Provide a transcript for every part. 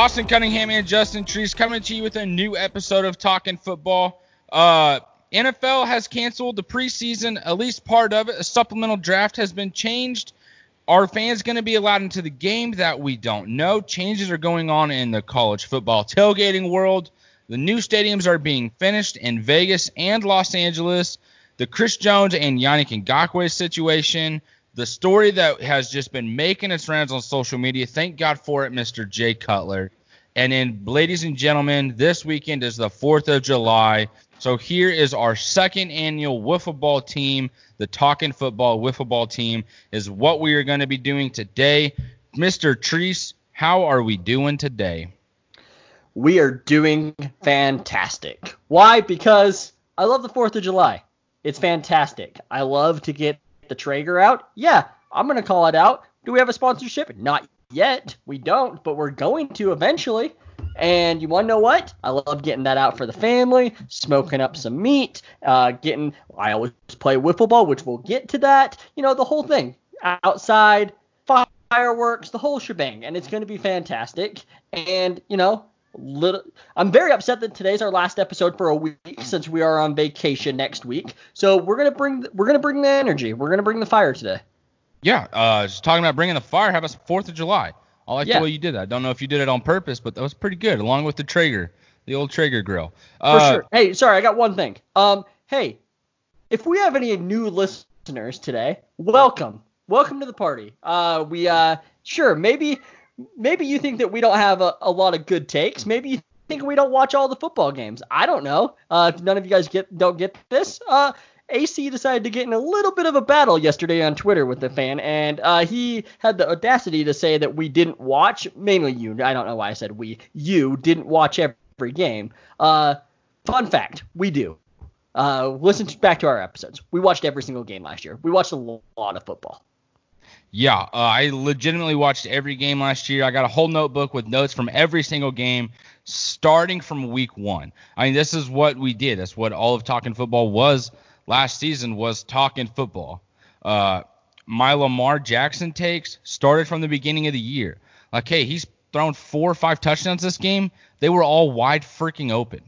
Austin Cunningham and Justin Trees coming to you with a new episode of Talking Football. Uh, NFL has canceled the preseason, at least part of it. A supplemental draft has been changed. Are fans going to be allowed into the game? That we don't know. Changes are going on in the college football tailgating world. The new stadiums are being finished in Vegas and Los Angeles. The Chris Jones and Yannick Ngakoue situation the story that has just been making its rounds on social media. Thank God for it, Mr. Jay Cutler. And then, ladies and gentlemen, this weekend is the 4th of July. So here is our second annual wiffle ball team. The Talking Football wiffle ball team is what we are going to be doing today. Mr. Treese, how are we doing today? We are doing fantastic. Why? Because I love the 4th of July. It's fantastic. I love to get the Traeger out? Yeah, I'm going to call it out. Do we have a sponsorship? Not yet. We don't, but we're going to eventually. And you want to know what? I love getting that out for the family, smoking up some meat, uh, getting. I always play wiffle ball, which we'll get to that. You know, the whole thing. Outside, fireworks, the whole shebang, and it's going to be fantastic. And you know, little I'm very upset that today's our last episode for a week since we are on vacation next week. So we're gonna bring we're gonna bring the energy. We're gonna bring the fire today. Yeah, uh, just talking about bringing the fire. How about Fourth of July? I like yeah. the way you did that. I don't know if you did it on purpose, but that was pretty good, along with the Traeger, the old Traeger grill. Uh, for sure. Hey, sorry, I got one thing. Um, hey, if we have any new listeners today, welcome, welcome to the party. Uh, we uh, sure maybe maybe you think that we don't have a, a lot of good takes. Maybe you think we don't watch all the football games. I don't know. Uh, if none of you guys get don't get this, uh, AC decided to get in a little bit of a battle yesterday on Twitter with the fan, and uh, he had the audacity to say that we didn't watch, mainly you. I don't know why I said we. You didn't watch every game. Uh, fun fact: we do. Uh, listen back to our episodes. We watched every single game last year. We watched a lot of football. Yeah, uh, I legitimately watched every game last year. I got a whole notebook with notes from every single game, starting from week one. I mean, this is what we did. That's what all of talking football was last season was talking football. Uh, my Lamar Jackson takes started from the beginning of the year. Like, hey, he's thrown four or five touchdowns this game. They were all wide freaking open.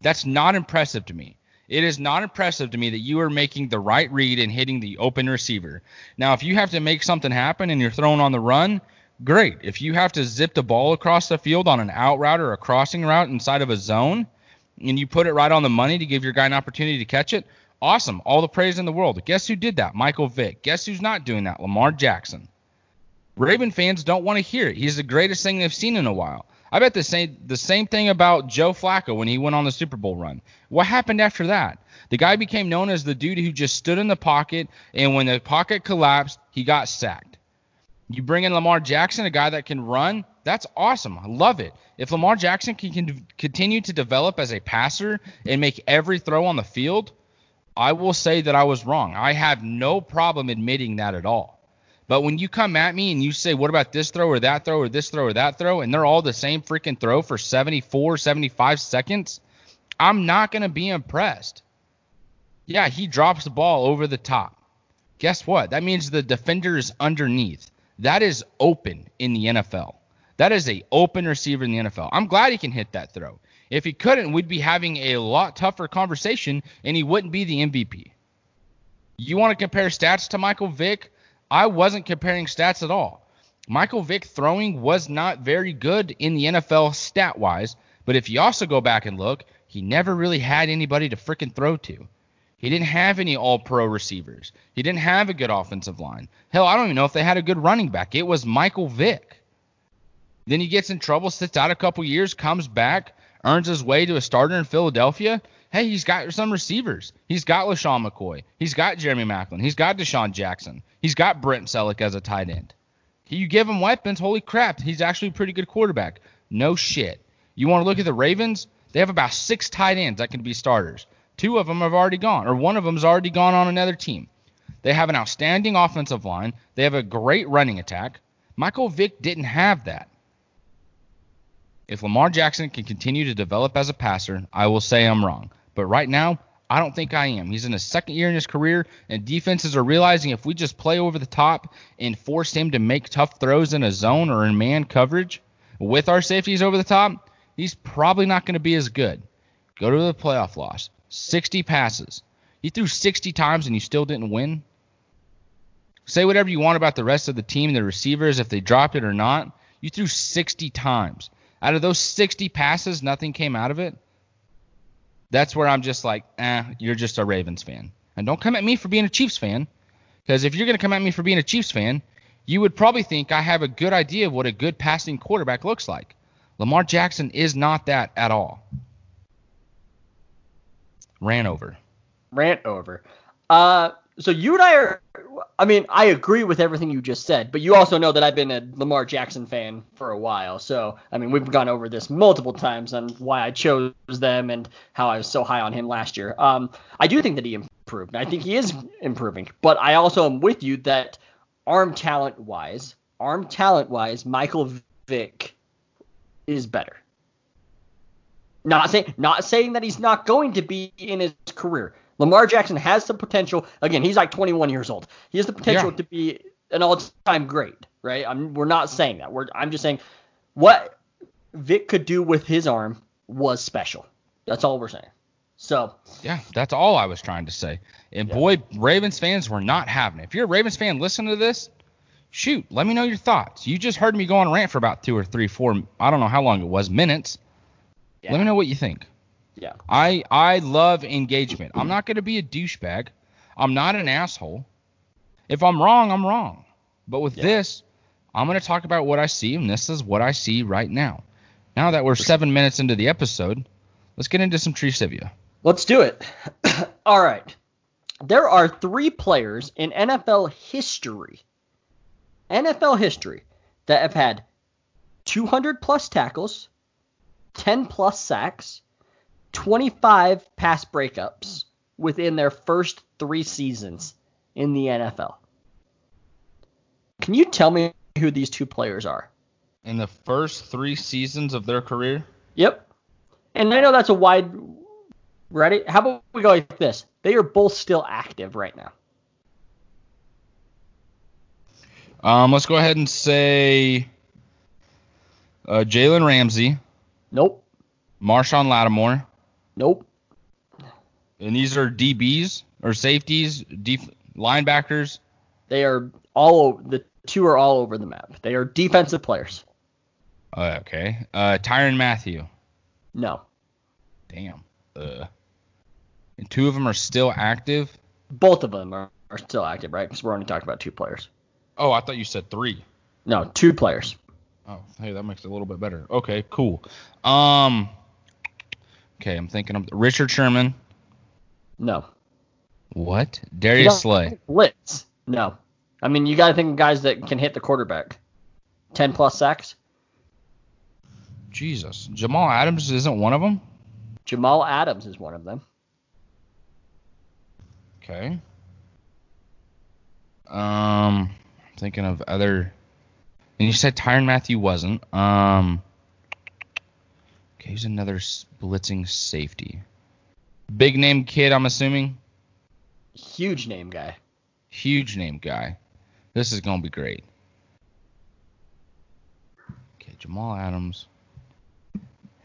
That's not impressive to me. It is not impressive to me that you are making the right read and hitting the open receiver. Now, if you have to make something happen and you're throwing on the run, great. If you have to zip the ball across the field on an out route or a crossing route inside of a zone, and you put it right on the money to give your guy an opportunity to catch it, awesome. All the praise in the world. Guess who did that? Michael Vick. Guess who's not doing that? Lamar Jackson. Raven fans don't want to hear it. He's the greatest thing they've seen in a while. I bet the same the same thing about Joe Flacco when he went on the Super Bowl run. What happened after that? The guy became known as the dude who just stood in the pocket, and when the pocket collapsed, he got sacked. You bring in Lamar Jackson, a guy that can run. That's awesome. I love it. If Lamar Jackson can, can continue to develop as a passer and make every throw on the field, I will say that I was wrong. I have no problem admitting that at all. But when you come at me and you say, what about this throw or that throw or this throw or that throw, and they're all the same freaking throw for 74, 75 seconds, I'm not going to be impressed. Yeah, he drops the ball over the top. Guess what? That means the defender is underneath. That is open in the NFL. That is a open receiver in the NFL. I'm glad he can hit that throw. If he couldn't, we'd be having a lot tougher conversation and he wouldn't be the MVP. You want to compare stats to Michael Vick? I wasn't comparing stats at all. Michael Vick throwing was not very good in the NFL stat wise, but if you also go back and look, he never really had anybody to freaking throw to. He didn't have any all pro receivers. He didn't have a good offensive line. Hell, I don't even know if they had a good running back. It was Michael Vick. Then he gets in trouble, sits out a couple years, comes back, earns his way to a starter in Philadelphia, hey, he's got some receivers. He's got LeSean McCoy. He's got Jeremy Maclin. He's got DeSean Jackson. He's got Brent Celek as a tight end. You give him weapons, holy crap, he's actually a pretty good quarterback. No shit. You want to look at the Ravens? They have about six tight ends that can be starters. Two of them have already gone, or one of them's already gone on another team. They have an outstanding offensive line. They have a great running attack. Michael Vick didn't have that. If Lamar Jackson can continue to develop as a passer, I will say I'm wrong. But right now, I don't think I am. He's in his second year in his career, and defenses are realizing if we just play over the top and force him to make tough throws in a zone or in man coverage, with our safeties over the top, he's probably not going to be as good. Go to the playoff loss. 60 passes. You threw 60 times and you still didn't win. Say whatever you want about the rest of the team, the receivers, if they dropped it or not. You threw 60 times. Out of those 60 passes, nothing came out of it. That's where I'm just like, eh, you're just a Ravens fan. And don't come at me for being a Chiefs fan. Because if you're going to come at me for being a Chiefs fan, you would probably think I have a good idea of what a good passing quarterback looks like. Lamar Jackson is not that at all. Ran over. Rant over. Uh, so you and I are. I mean, I agree with everything you just said, but you also know that I've been a Lamar Jackson fan for a while. So I mean, we've gone over this multiple times on why I chose them and how I was so high on him last year. Um, I do think that he improved. I think he is improving, but I also am with you that arm talent wise, arm talent wise, Michael Vick is better. Not saying not saying that he's not going to be in his career. Lamar Jackson has the potential. Again, he's like 21 years old. He has the potential Yeah. to be an all-time great, right? I'm, we're not saying that. We're I'm just saying what Vick could do with his arm was special. That's all we're saying. So Yeah, that's all I was trying to say. And Yeah. boy, Ravens fans were not having it. If you're a Ravens fan, listen to this. Shoot, let me know your thoughts. You just heard me go on a rant for about two or three, four, I don't know how long it was, minutes. Yeah. Let me know what you think. Yeah, I I love engagement. I'm not going to be a douchebag. I'm not an asshole. If I'm wrong, I'm wrong. But with Yeah. this, I'm going to talk about what I see, and this is what I see right now. Now that we're seven minutes into the episode, let's get into some tree trivia. let's do it. all right. There are three players in NFL history, NFL history, that have had 200 plus tackles, 10 plus sacks, 25 pass breakups within their first three seasons in the NFL. Can you tell me who these two players are? In the first three seasons of their career, Yep. And I know that's a wide. Ready? How about we go like this? They are both still active right now. um, let's go ahead and say uh, Jalen Ramsey, Nope. Marshon Lattimore, Nope. and these are DBs or safeties, def- linebackers. They are all over. The two are all over the map. They are defensive players. Uh, okay. Uh, Tyrann Mathieu. No. Damn. Uh, and two of them are still active. Both of them are, are still active, right? Because we're only talking about two players. Oh, I thought you said three. No, two players. Oh, hey, that makes it a little bit better. Okay, cool. Um, okay, I'm thinking of Richard Sherman. No. What? Darius Slay. Blitz. No. I mean, you got to think of guys that can hit the quarterback. 10 plus sacks. Jesus. Jamal Adams isn't one of them. Jamal Adams is one of them. Okay. Um, I'm thinking of other. And you said Tyrann Mathieu wasn't. Um. Okay, he's another blitzing safety. Big name kid, I'm assuming. Huge name guy. Huge name guy. This is gonna be great. Okay, Jamal Adams.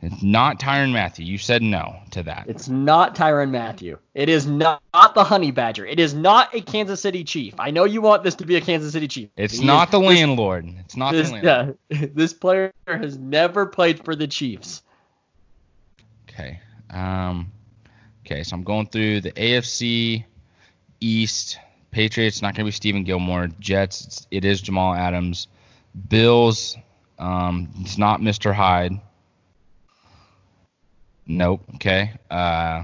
It's not Tyrann Mathieu. You said no to that. It's not Tyrann Mathieu. It is not, not the Honey Badger. It is not a Kansas City Chief. I know you want this to be a Kansas City Chief. It's He not is- the landlord. It's not This, the landlord. yeah, this player has never played for the Chiefs. Okay. Um. Okay, so I'm going through the AFC East. Patriots not gonna be Stephon Gilmore. Jets. It is Jamal Adams. Bills. Um. It's not Mr. Hyde. Nope. Okay. Uh.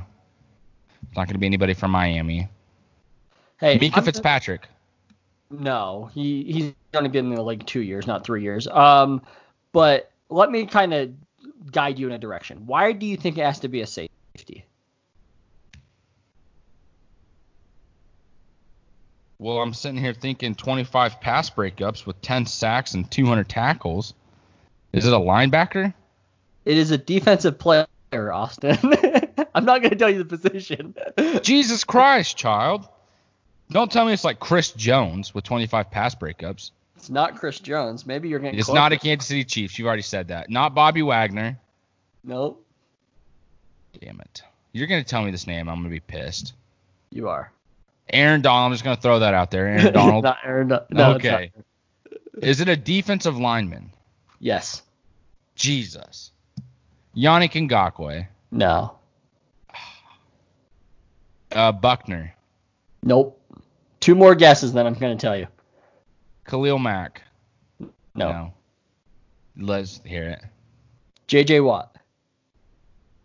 It's not gonna be anybody from Miami. Hey, Minkah I'm- Fitzpatrick. No, he he's only been in the league two years, not three years. Um, but let me kind of guide you in a direction. Why do you think it has to be a safety? Well, I'm sitting here thinking 25 pass breakups with 10 sacks and 200 tackles. Is it a linebacker? It is a defensive player, Austin. I'm not gonna tell you the position. Jesus Christ, child. Don't tell me it's like Chris Jones with 25 pass breakups. It's not Chris Jones. Maybe you're getting. It's closer. not a Kansas City Chiefs. You've already said that. Not Bobby Wagner. Nope. Damn it. You're gonna tell me this name. I'm gonna be pissed. You are. Aaron Donald. I'm just gonna throw that out there. Aaron Donald. not Aaron. No, no, okay. not. Is it a defensive lineman? Yes. Jesus. Yannick Ngakoue. No. Uh, Buckner. Nope. Two more guesses, then I'm going to tell you. Khalil Mack. No. Let's hear it. J.J. Watt.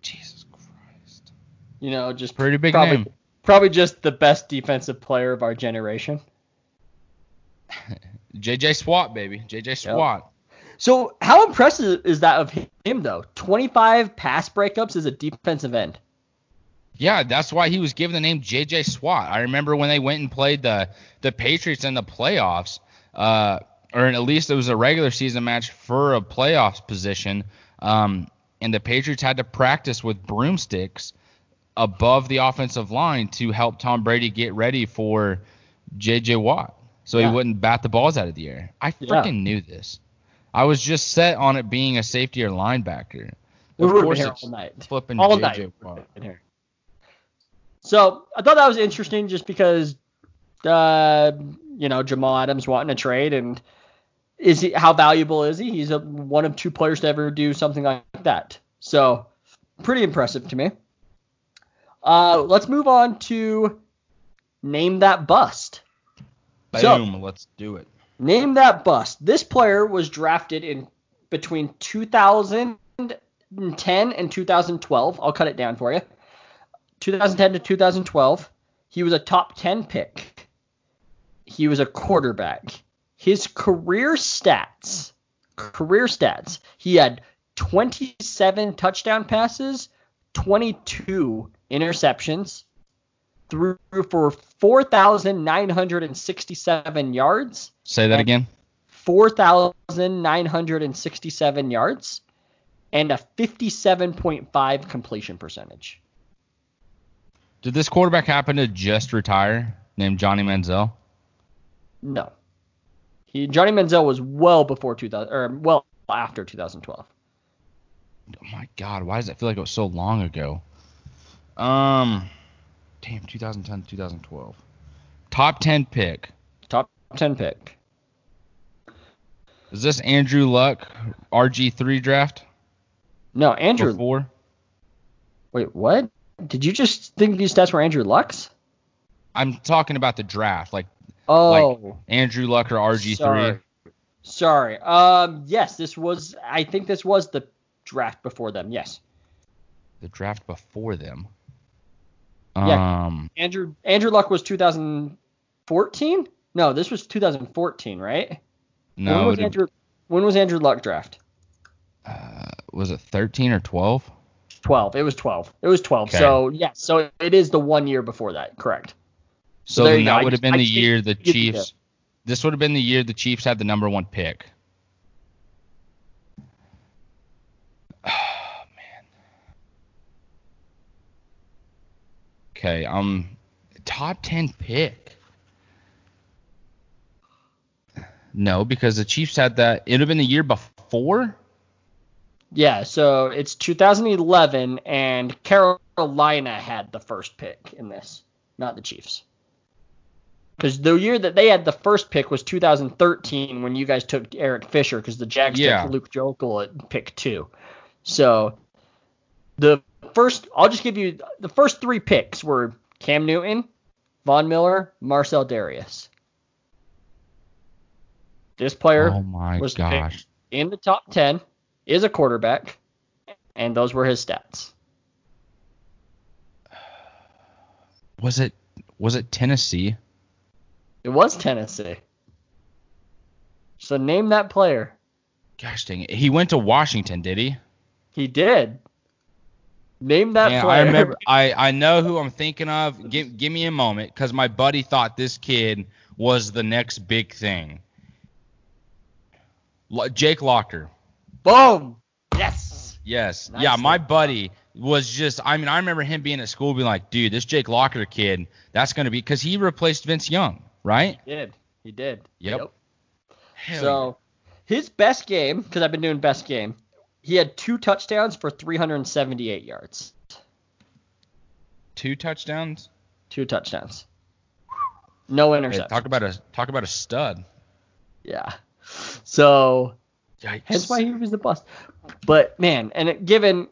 Jesus Christ. You know, just Pretty big probably, name. probably just the best defensive player of our generation. JJ Swat, baby. JJ Swat. So how impressive is that of him though? 25 pass breakups as a defensive end. Yeah, that's why he was given the name JJ Swat. I remember when they went and played the the Patriots in the playoffs, uh, or at least it was a regular season match for a playoffs position, um, and the Patriots had to practice with broomsticks above the offensive line to help Tom Brady get ready for JJ Watt, so Yeah. he wouldn't bat the balls out of the air. I Yeah. knew this. I was just set on it being a safety or linebacker. We Of would have course been here all night. flipping All JJ night. Watt. in here. So I thought that was interesting just because, uh, you know, Jamal Adams wanting to trade and is he how valuable is he? He's a, one of two players to ever do something like that. So pretty impressive to me. Uh, let's move on to name that bust. So- let's do it. Name that bust. This player was drafted in between 2010 and 2012. I'll cut it down for you. 2010 to 2012. He was a top 10 pick. He was a quarterback. His career stats, career stats, he had 27 touchdown passes, 22 interceptions, threw for 4,967 yards, Say that again. 4,967 yards and a 57.5 completion percentage. Did this quarterback happen to just retire, named Johnny Manziel? No. He Johnny Manziel was well before 2000 or well after 2012. Oh my God, why does it feel like it was so long ago? Um, damn, 2010, 2012. Top 10 pick. Top 10 pick. Is this Andrew Luck RG3 draft? No, Andrew. Before? Wait, what? Did you just think these stats were Andrew Luck's? I'm talking about the draft, like Oh, Andrew Luck or RG3. sorry. Sorry. Um, yes, this was. I think this was the draft before them. Yes. The draft before them. Yeah. Um, Andrew Andrew Luck was 2014. No, this was 2014, right? No. when was Andrew? When was Andrew Luck draft? uh, was it 13 or 12? 12. It was 12. It was 12. Okay. So yeah, so it is the one year before that. Correct. So, then that would have been I the year the Chiefs. This would have been the year the Chiefs had the number one pick. Oh man. Okay, um, top ten pick. No, because the Chiefs had that. It would have been the year before. Yeah. So it's 2011, and Carolina had the first pick in this, not the Chiefs. Because the year that they had the first pick was 2013 when you guys took Eric Fisher because the Jags Yeah. took Luke Joeckel at pick two. So the first, I'll just give you the first three picks were Cam Newton, Von Miller, Marcell Dareus. This player Oh my was gosh. picked in the top 10, is a quarterback, and those were his stats. Was it was it Tennessee? It was Tennessee. So name that player. Gosh dang it. He went to Washington, did he? He did. Name that Yeah, player. I remember. I, I know who I'm thinking of. Give give me a moment, because my buddy thought this kid was the next big thing. Lo- Jake Locker. Boom. Yes. Yes. Nice yeah, my buddy was just. I mean, I remember him being at school, being like, "Dude, this Jake Locker kid, that's gonna be," because he replaced Vince Young, right? He did. He did. Yep. Hell so his best game, because I've been doing best game, he had two touchdowns for 378 yards. Two touchdowns. Two touchdowns. No Hey, interceptions. talk about a talk about a stud. yeah. So Yikes. hence why he was the bust. But man, and it, given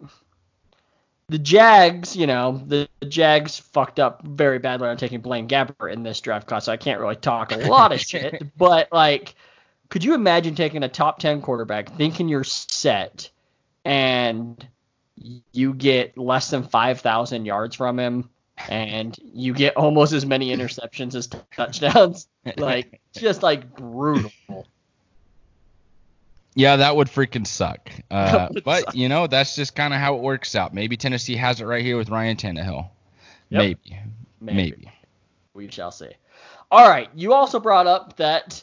the Jags, you know, the, the Jags fucked up very badly on taking Blaine Gabbert in this draft class, so I can't really talk a lot of shit. But like, could you imagine taking a top ten quarterback, thinking you're set, and you get less than five thousand yards from him, and you get almost as many interceptions as touchdowns? Like, just like brutal. Yeah, that would freaking suck. Uh, would but suck. you know, that's just kind of how it works out. Maybe Tennessee has it right here with Ryan Tannehill. Yep. Maybe. Maybe. We shall see. All right, you also brought up that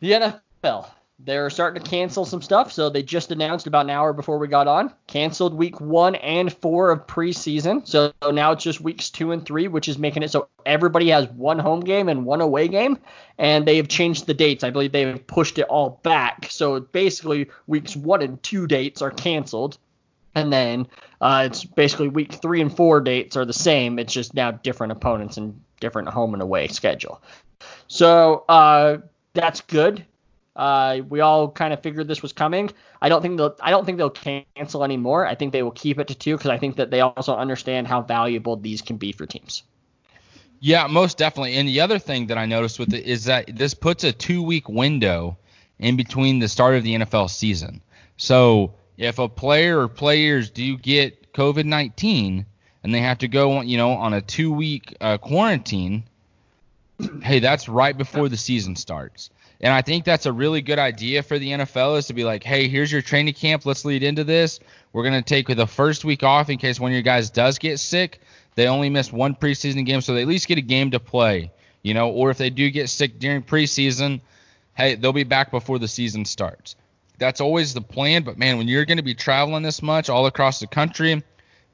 the NFL they're starting to cancel some stuff. So they just announced about an hour before we got on, canceled week one and four of preseason. So now it's just weeks two and three, which is making it so everybody has one home game and one away game. And they have changed the dates. I believe they have pushed it all back. So basically, weeks one and two dates are canceled. And then uh, it's basically week three and four dates are the same. It's just now different opponents and different home and away schedule. So uh, that's good. Uh, we all kind of figured this was coming. I don't think they'll. I don't think they'll cancel anymore. I think they will keep it to two because I think that they also understand how valuable these can be for teams. Yeah, most definitely. And the other thing that I noticed with it is that this puts a two week window in between the start of the NFL season. So if a player or players do get COVID 19 and they have to go on, you know, on a two week uh, quarantine, hey, that's right before the season starts. And I think that's a really good idea for the NFL is to be like, hey, here's your training camp. Let's lead into this. We're going to take the first week off in case one of your guys does get sick. They only miss one preseason game, so they at least get a game to play, you know, or if they do get sick during preseason, hey, they'll be back before the season starts. That's always the plan, but man, when you're going to be traveling this much all across the country,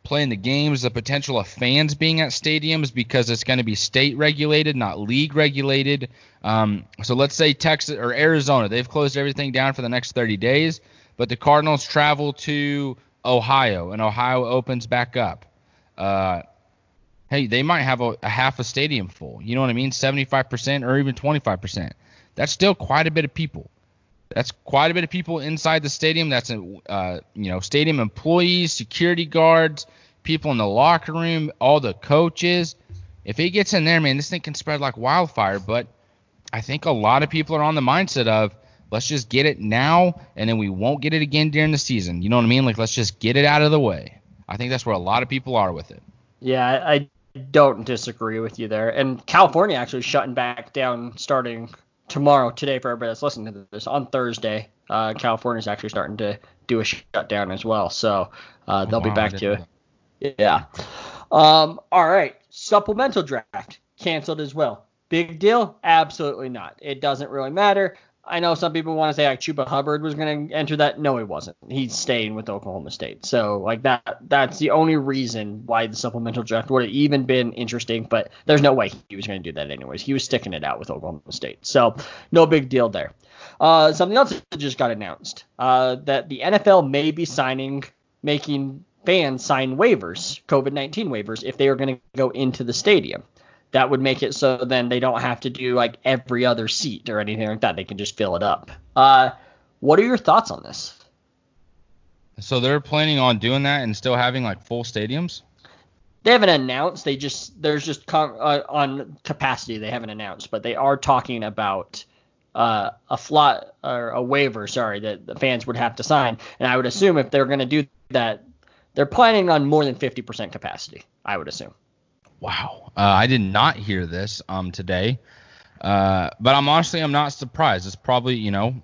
playing the games, the potential of fans being at stadiums because it's going to be state regulated, not league regulated. Um, so let's say Texas or Arizona, they've closed everything down for the next 30 days, but the Cardinals travel to Ohio and Ohio opens back up. Uh, hey, they might have a, a half a stadium full. You know what I mean? 75% or even 25%. That's still quite a bit of people. That's quite a bit of people inside the stadium. That's a, uh, you know stadium employees, security guards, people in the locker room, all the coaches. If it gets in there, man, this thing can spread like wildfire. But I think a lot of people are on the mindset of let's just get it now, and then we won't get it again during the season. You know what I mean? Like let's just get it out of the way. I think that's where a lot of people are with it. Yeah, I don't disagree with you there. And California actually shutting back down starting tomorrow, today for everybody that's listening to this. On Thursday, uh, is actually starting to do a shutdown as well. So uh, they'll Oh, be wow, I back to know Yeah. Um, all right. Supplemental draft canceled as well. Big deal? Absolutely not. It doesn't really matter. I know some people want to say like Chuba Hubbard was going to enter that. No, he wasn't. He's staying with Oklahoma State. So like that that's the only reason why the supplemental draft would have even been interesting, but there's no way he was going to do that anyways. He was sticking it out with Oklahoma State. So no big deal there. Uh, something else that just got announced uh, that the NFL may be signing, making fans sign waivers, COVID 19 waivers, if they are going to go into the stadium. That would make it so then they don't have to do like every other seat or anything like that. They can just fill it up. Uh, what are your thoughts on this? So they're planning on doing that and still having like full stadiums. They haven't announced. They just there's just con- uh, on capacity they haven't announced, but they are talking about uh, a flat or a waiver, sorry, that the fans would have to sign. And I would assume if they're going to do that, they're planning on more than 50% capacity. I would assume. Wow. Uh, I did not hear this um today. Uh, but I'm honestly I'm not surprised. It's probably you know,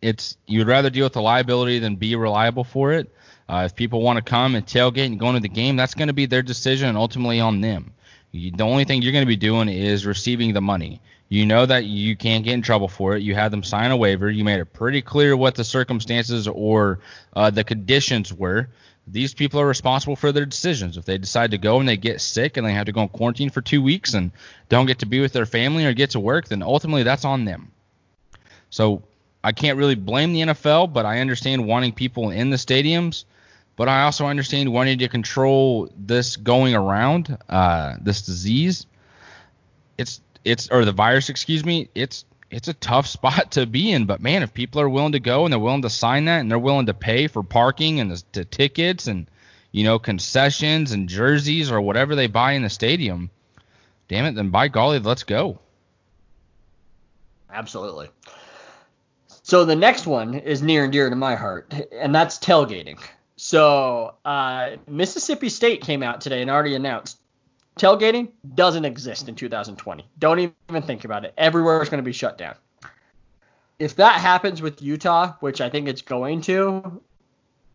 it's you'd rather deal with the liability than be reliable for it. Uh, if people want to come and tailgate and go into the game, that's going to be their decision and ultimately on them. You, the only thing you're going to be doing is receiving the money. You know that you can't get in trouble for it. You had them sign a waiver. You made it pretty clear what the circumstances or uh, the conditions were. These people are responsible for their decisions. If they decide to go and they get sick and they have to go in quarantine for two weeks and don't get to be with their family or get to work, then ultimately that's on them. So I can't really blame the NFL, but I understand wanting people in the stadiums. But I also understand wanting to control this going around, uh, this disease. It's it's or the virus, excuse me. It's it's a tough spot to be in. But man, if people are willing to go and they're willing to sign that and they're willing to pay for parking and the, the tickets and you know concessions and jerseys or whatever they buy in the stadium, damn it, then by golly, let's go. Absolutely. So the next one is near and dear to my heart, and that's tailgating. So uh, Mississippi State came out today and already announced tailgating doesn't exist in 2020. Don't even think about it. Everywhere is going to be shut down. If that happens with Utah, which I think it's going to,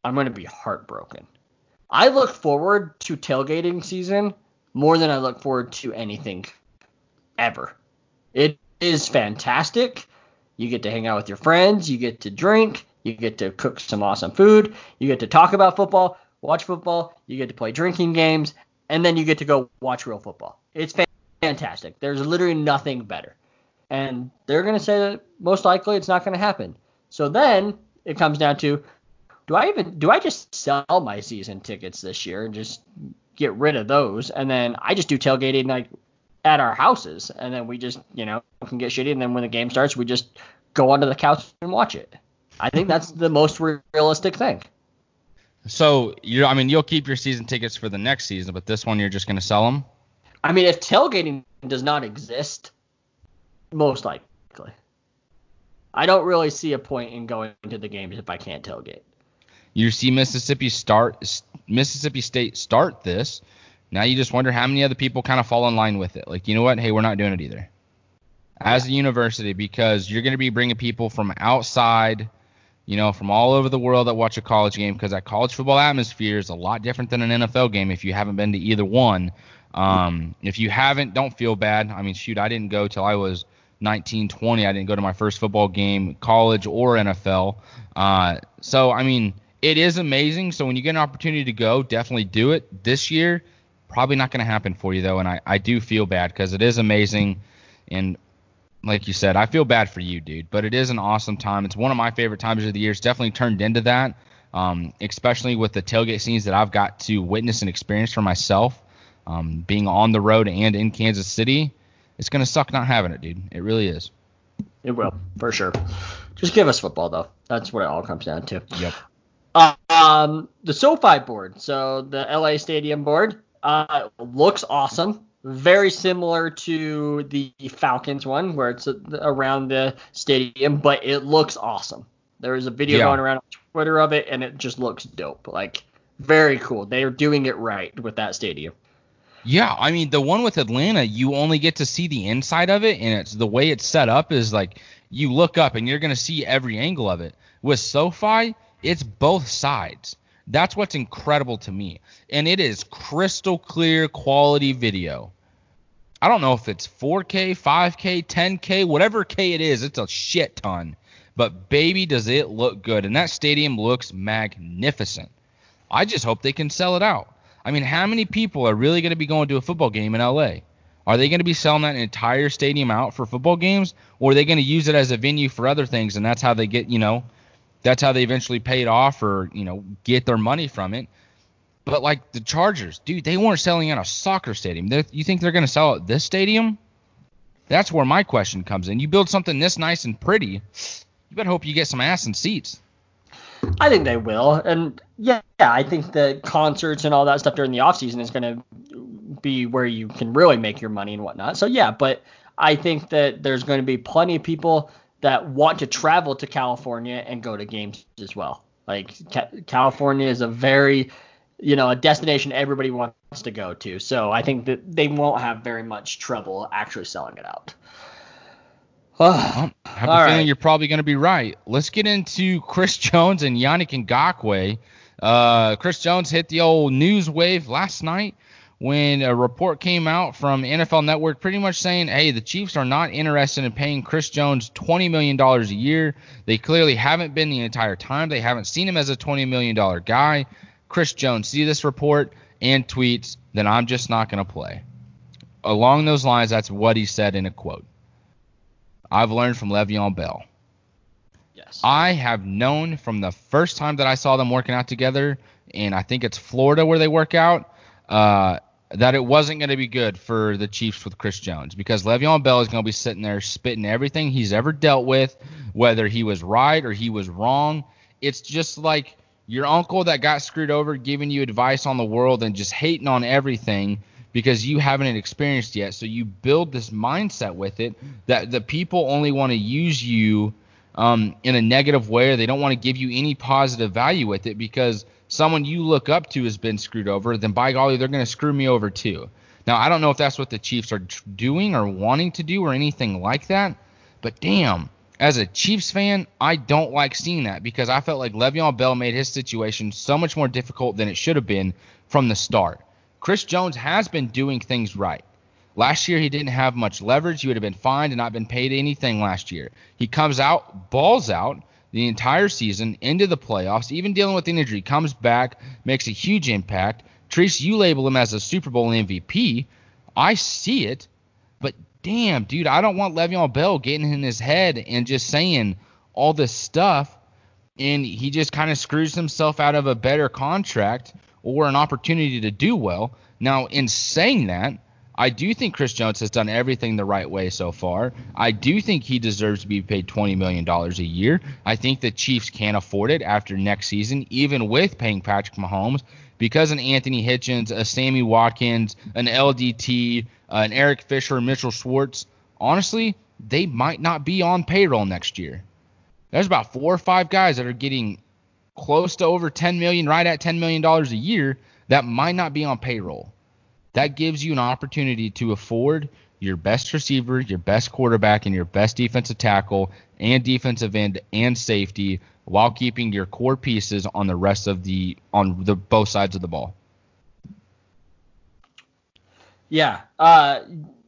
I'm going to be heartbroken. I look forward to tailgating season more than I look forward to anything ever. It is fantastic. You get to hang out with your friends, you get to drink, you get to cook some awesome food, you get to talk about football, watch football, you get to play drinking games, and then you get to go watch real football. It's fantastic. There's literally nothing better. And they're going to say that most likely it's not going to happen. So then it comes down to do I even do I just sell my season tickets this year and just get rid of those and then I just do tailgating like at our houses, and then we just you know can get shitty, and then when the game starts, we just go onto the couch and watch it. I think that's the most realistic thing. So you, I mean, you'll keep your season tickets for the next season, but this one you're just going to sell them. I mean, if tailgating does not exist, most likely, I don't really see a point in going to the games if I can't tailgate. You see Mississippi start Mississippi State start this now you just wonder how many other people kind of fall in line with it. Like, you know what? Hey, we're not doing it either. As a university, because you're going to be bringing people from outside, you know, from all over the world that watch a college game, because that college football atmosphere is a lot different than an NFL game if you haven't been to either one. Um, if you haven't, don't feel bad. I mean, shoot, I didn't go till I was 19, 20. I didn't go to my first football game, college or NFL. Uh, so, I mean, it is amazing. So when you get an opportunity to go, definitely do it. This year, Probably not going to happen for you though, and I, I do feel bad because it is amazing, and like you said, I feel bad for you, dude. But it is an awesome time. It's one of my favorite times of the year. It's definitely turned into that, um, especially with the tailgate scenes that I've got to witness and experience for myself. Um, being on the road and in Kansas City, it's gonna suck not having it, dude. It really is. It will, for sure. Just give us football, though. That's what it all comes down to. Yep. Uh, um, the SoFi board, so the LA Stadium board, uh, looks awesome. Very similar to the Falcons one, where it's around the stadium, but it looks awesome. There is a video yeah. going around on Twitter of it, and it just looks dope. Like, very cool. They are doing it right with that stadium. Yeah, I mean the one with Atlanta, you only get to see the inside of it, and it's the way it's set up is like you look up and you're gonna see every angle of it. With SoFi, it's both sides. That's what's incredible to me. And it is crystal clear quality video. I don't know if it's 4K, 5K, 10K, whatever K it is, it's a shit ton. But baby, does it look good. And that stadium looks magnificent. I just hope they can sell it out. I mean, how many people are really going to be going to a football game in LA? Are they going to be selling that entire stadium out for football games? Or are they going to use it as a venue for other things? And that's how they get, you know, that's how they eventually paid off or you know get their money from it. But like the Chargers, dude, they weren't selling out a soccer stadium. They're, you think they're going to sell at this stadium? That's where my question comes in. You build something this nice and pretty, you better hope you get some ass and seats. I think they will, and yeah, I think the concerts and all that stuff during the off season is going to be where you can really make your money and whatnot. So yeah, but I think that there's going to be plenty of people that want to travel to California and go to games as well. Like ca- California is a very, you know, a destination everybody wants to go to. So I think that they won't have very much trouble actually selling it out. well, I have a feeling right. you're probably going to be right. Let's get into Chris Jones and Yannick Ngakoue. Uh, Chris Jones hit the old news wave last night when a report came out from NFL Network pretty much saying, hey, the Chiefs are not interested in paying Chris Jones $20 million a year. They clearly haven't been the entire time. They haven't seen him as a $20 million guy. Chris Jones see this report and tweets, then I'm just not going to play. Along those lines, that's what he said in a quote. I've learned from Le'Veon Bell. Yes. I have known from the first time that I saw them working out together, and I think it's Florida where they work out, uh, that it wasn't going to be good for the Chiefs with Chris Jones because Le'Veon Bell is going to be sitting there spitting everything he's ever dealt with, whether he was right or he was wrong. It's just like your uncle that got screwed over giving you advice on the world and just hating on everything because you haven't experienced yet. So you build this mindset with it that the people only want to use you um, in a negative way or they don't want to give you any positive value with it because someone you look up to has been screwed over, then by golly, they're going to screw me over too. Now, I don't know if that's what the Chiefs are doing or wanting to do or anything like that, but damn, as a Chiefs fan, I don't like seeing that because I felt like Le'Veon Bell made his situation so much more difficult than it should have been from the start. Chris Jones has been doing things right. Last year, he didn't have much leverage. He would have been fined and not been paid anything last year. He comes out, balls out the entire season into the playoffs, even dealing with injury, comes back, makes a huge impact. Trace, you label him as a Super Bowl MVP. I see it, but damn, dude, I don't want Le'Veon Bell getting in his head and just saying all this stuff, and he just kind of screws himself out of a better contract or an opportunity to do well. Now, in saying that, I do think Chris Jones has done everything the right way so far. I do think he deserves to be paid $20 million a year. I think the Chiefs can't afford it after next season, even with paying Patrick Mahomes, because an Anthony Hitchens, a Sammy Watkins, an LDT, uh, an Eric Fisher, Mitchell Schwartz, honestly, they might not be on payroll next year. There's about four or five guys that are getting close to over 10 million, right at 10 million dollars a year, that might not be on payroll. That gives you an opportunity to afford your best receiver, your best quarterback, and your best defensive tackle and defensive end and safety while keeping your core pieces on the rest of the on the both sides of the ball. Yeah. Uh,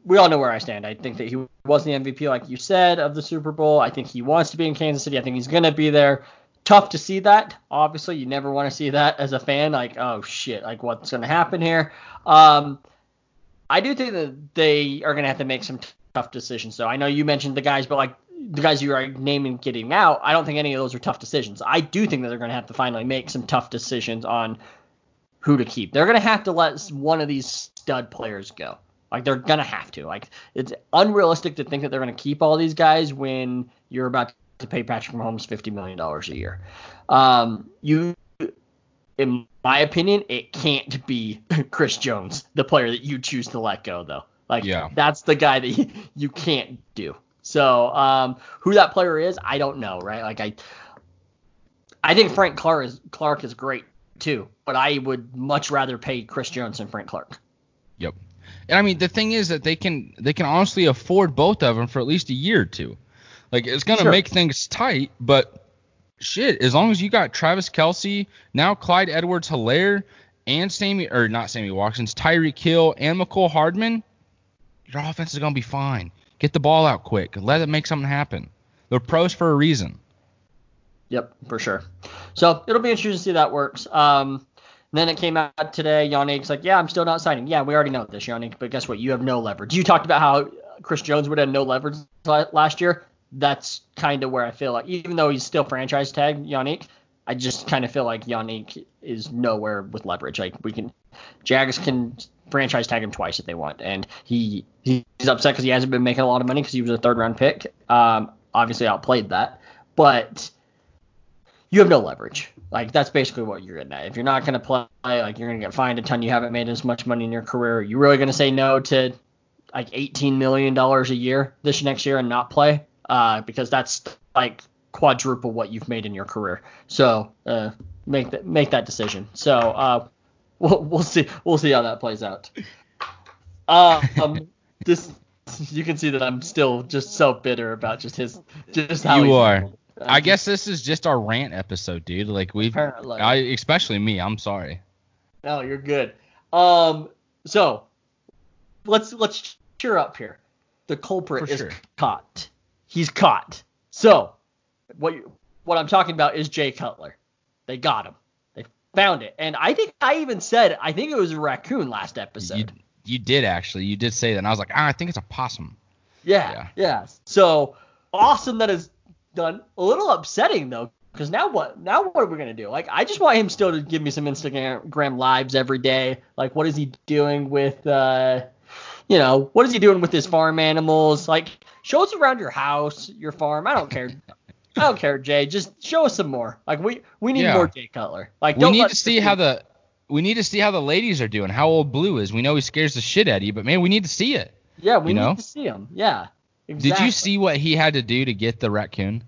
we all know where I stand. I think that he was the MVP, like you said, of the Super Bowl. I think he wants to be in Kansas City. I think he's going to be there. Tough to see that. Obviously, you never want to see that as a fan. Like, oh shit, like what's going to happen here? Um, I do think that they are going to have to make some t- tough decisions. So I know you mentioned the guys, but like the guys you are naming getting out, I don't think any of those are tough decisions. I do think that they're going to have to finally make some tough decisions on who to keep. They're going to have to let one of these stud players go. Like they're gonna have to. Like it's unrealistic to think that they're gonna keep all these guys when you're about to pay Patrick Mahomes fifty million dollars a year. Um, you, in my opinion, it can't be Chris Jones, the player that you choose to let go, though. Like Yeah. that's the guy that you, you can't do. So um, who that player is, I don't know, right? Like I, I think Frank Clark is Clark is great too, but I would much rather pay Chris Jones than Frank Clark. Yep. And I mean, the thing is that they can they can honestly afford both of them for at least a year or two. Like it's gonna Sure. make things tight, but shit, as long as you got Travis Kelce, now Clyde Edwards Helaire, and Sammy or not Sammy Watkins, Tyreek Hill, and Mecole Hardman, your offense is gonna be fine. Get the ball out quick. Let it make something happen. They're pros for a reason. Yep, for sure. So it'll be interesting to see that works. Um, then it came out today. Yannick's like, yeah, I'm still not signing. Yeah, we already know this, Yannick. But guess what? You have no leverage. You talked about how Chris Jones would have no leverage last year. That's kind of where I feel like, even though he's still franchise tagged, Yannick, I just kind of feel like Yannick is nowhere with leverage. Like we can, Jags can franchise tag him twice if they want, and he he's upset because he hasn't been making a lot of money because he was a third round pick. Um, obviously outplayed that, but you have no leverage. Like that's basically what you're getting at. If you're not going to play, like you're going to get fined a ton. You haven't made as much money in your career. Are you really going to say no to like 18 million dollars a year this next year and not play? Uh, because that's like quadruple what you've made in your career. So uh, make that make that decision. So uh, we'll we'll see we'll see how that plays out. Uh, um, this you can see that I'm still just so bitter about just his just how You are. handled. I guess this is just our rant episode, dude. Like we've, Apparently. I especially me. I'm sorry. No, you're good. Um, so let's let's cheer up here. The culprit For is sure. caught. He's caught. So what you, what I'm talking about is Jay Cutler. They got him. They found it, and I think I even said I think it was a raccoon last episode. You, you did actually. You did say that. And I was like, ah, I think it's a possum. Yeah, Yeah. yeah. So awesome that is done. A little upsetting though, because now what? Now what are we gonna do? Like, I just want him still to give me some Instagram lives every day. Like, what is he doing with, uh, you know, what is he doing with his farm animals? Like, show us around your house, your farm. I don't care. I don't care, Jay. Just show us some more. Like, we we need Yeah. more Jay Cutler. Like, we don't need to see how the we need to see how the ladies are doing. How old Blue is. We know he scares the shit out of you, but man, we need to see it. Yeah, we you need know? to see him. Yeah. Did you see what he had to do to get the raccoon?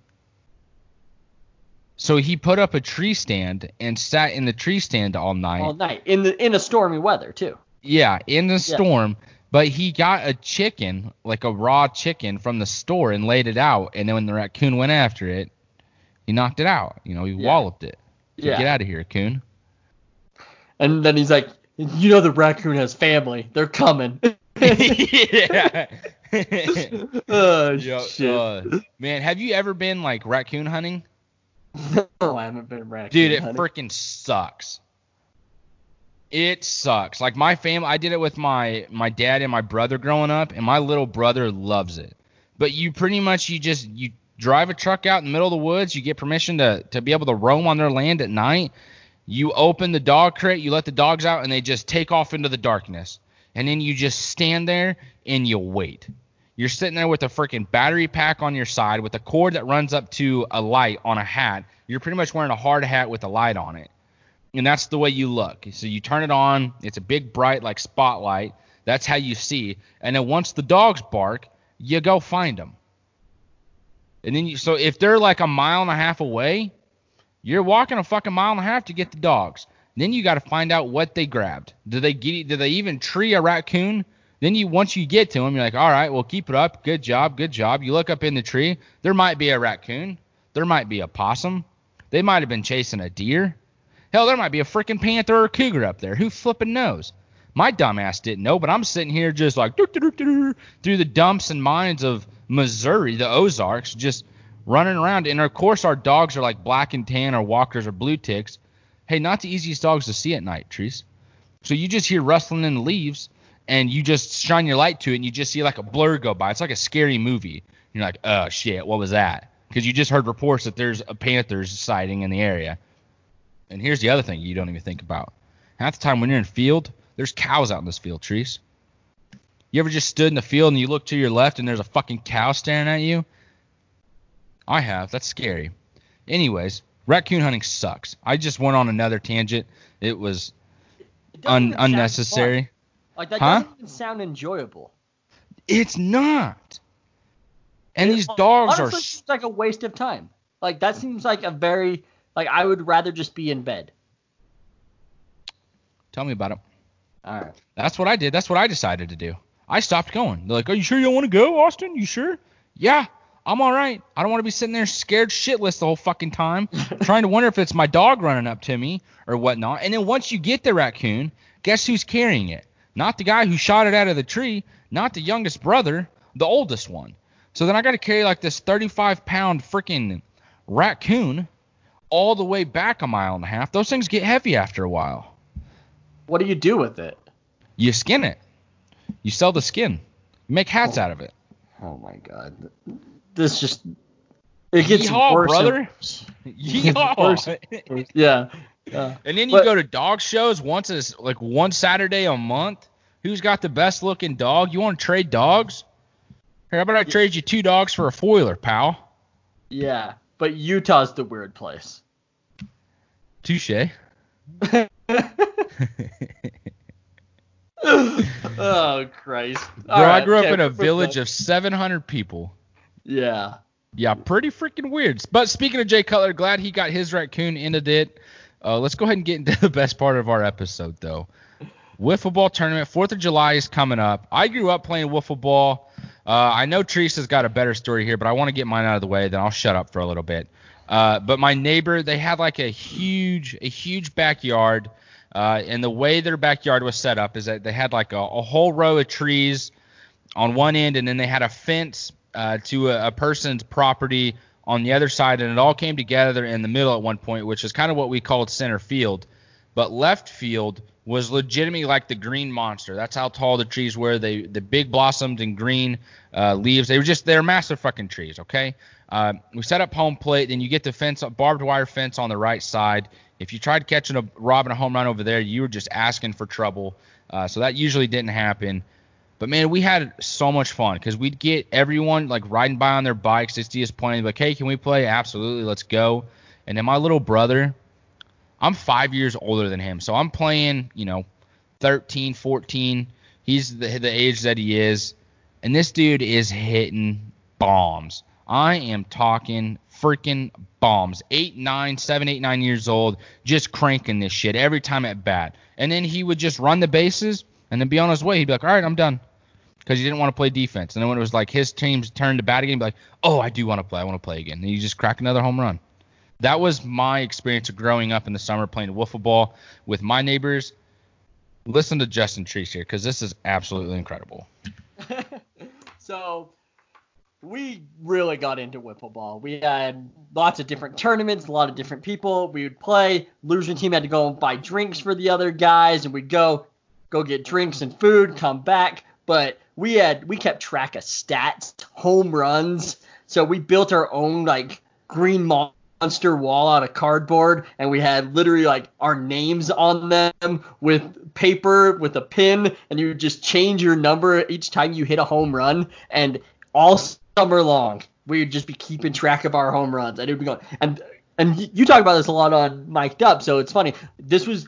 So he put up a tree stand and sat in the tree stand all night. all night in the in a stormy weather too? Yeah, in the storm. But he got a chicken, like a raw chicken, from the store and laid it out. And then when the raccoon went after it, he knocked it out. You know, he Yeah. walloped it. Yeah. Get out of here, coon. And then he's like, you know the raccoon has family. They're coming. yeah. oh Yo, shit. uh, man, have you ever been like raccoon hunting? no, I haven't been raccoon. Dude, it freaking sucks. It sucks. Like my family, I did it with my my dad and my brother growing up, and my little brother loves it. But you pretty much you just you drive a truck out in the middle of the woods. You get permission to to be able to roam on their land at night. You open the dog crate, you let the dogs out, and they just take off into the darkness. And then you just stand there and you wait. You're sitting there with a freaking battery pack on your side with a cord that runs up to a light on a hat. You're pretty much wearing a hard hat with a light on it. And that's the way you look. So you turn it on, it's a big bright like spotlight. That's how you see. And then once the dogs bark, you go find them. And then you so if they're like a mile and a half away, you're walking a fucking mile and a half to get the dogs. Then you got to find out what they grabbed. Did they get? Did they even tree a raccoon? Then you once you get to them, you're like, all right, well keep it up. Good job, good job. You look up in the tree. There might be a raccoon. There might be a possum. They might have been chasing a deer. Hell, there might be a freaking panther or cougar up there. Who flipping knows? My dumbass didn't know, but I'm sitting here just like through the dumps and mines of Missouri, the Ozarks, just running around. And of course, our dogs are like black and tan or walkers or blue ticks. Hey, not the easiest dogs to see at night, Trees. So you just hear rustling in the leaves, and you just shine your light to it, and you just see like a blur go by. It's like a scary movie. You're like, oh shit, what was that? Because you just heard reports that there's a panther's sighting in the area. And here's the other thing you don't even think about. Half the time when you're in field, there's cows out in this field, trees. You ever just stood in the field and you look to your left and there's a fucking cow staring at you? I have. That's scary. Anyways, raccoon hunting sucks. I just went on another tangent. It was It un- unnecessary. Like that Huh? doesn't even sound enjoyable. It's not. And It- these dogs honestly, are. it s- like a waste of time. Like that seems like a very like I would rather just be in bed. Tell me about it. All right. That's what I did. That's what I decided to do. I stopped going. They're like, "Are you sure you don't want to go, Austin? You sure?" Yeah, I'm all right. I don't want to be sitting there scared shitless the whole fucking time, trying to wonder if it's my dog running up to me or whatnot. And then once you get the raccoon, guess who's carrying it? Not the guy who shot it out of the tree, not the youngest brother, the oldest one. So then I got to carry like this 35 pound freaking raccoon all the way back a mile and a half. Those things get heavy after a while. What do you do with it? You skin it. You sell the skin. You make hats oh. out of it. Oh my god. This just it gets Yeehaw, worse brother. worse. Yeehaw. Worse. Yeah. Yeah. and then you But- go to dog shows once as like one Saturday a month. Who's got the best looking dog? You want to trade dogs? Here, how about I trade you two dogs for a foiler, pal? Yeah. But Utah's the weird place. Touche. oh Christ. Bro, I grew up in a village of 700 people. Yeah. Yeah, pretty freaking weird. But speaking of Jay Cutler, glad he got his raccoon into it. Uh, let's go ahead and get into the best part of our episode, though. Wiffle ball tournament, Fourth of July is coming up. I grew up playing wiffle ball. Uh, I know Teresa's got a better story here, but I want to get mine out of the way. Then I'll shut up for a little bit. Uh, but my neighbor, they had like a huge, a huge backyard, uh, and the way their backyard was set up is that they had like a, a whole row of trees on one end, and then they had a fence uh, to a, a person's property on the other side, and it all came together in the middle at one point, which is kind of what we called center field. But left field was legitimately like the green monster. That's how tall the trees were. They the big blossoms and green uh, leaves. They were just they're massive fucking trees. Okay. Uh, we set up home plate. Then you get the fence, barbed wire fence on the right side. If you tried catching a robbing a home run over there, you were just asking for trouble. Uh, so that usually didn't happen. But man, we had so much fun because we'd get everyone like riding by on their bikes. They see us pointing, like, "Hey, can we play? Absolutely, let's go." And then my little brother, I'm five years older than him, so I'm playing, you know, 13, 14. He's the, the age that he is, and this dude is hitting bombs. I am talking freaking bombs. Eight, nine, seven, eight, nine years old, just cranking this shit every time at bat. And then he would just run the bases and then be on his way. He'd be like, all right, I'm done. Because he didn't want to play defense. And then when it was like his team's turn to bat again, he'd be like, oh, I do want to play. I want to play again. And you just crack another home run that was my experience of growing up in the summer playing wiffle ball with my neighbors. Listen to Justin Treese here because this is absolutely incredible. so we really got into wiffle ball. We had lots of different tournaments, a lot of different people. We would play. Losing team had to go and buy drinks for the other guys, and we'd go go get drinks and food, come back. But we had we kept track of stats, home runs. So we built our own like green monster wall out of cardboard and we had literally like our names on them with paper with a pin and you would just change your number each time you hit a home run and all summer long we would just be keeping track of our home runs and it would be going and and you talk about this a lot on mic'd up so it's funny this was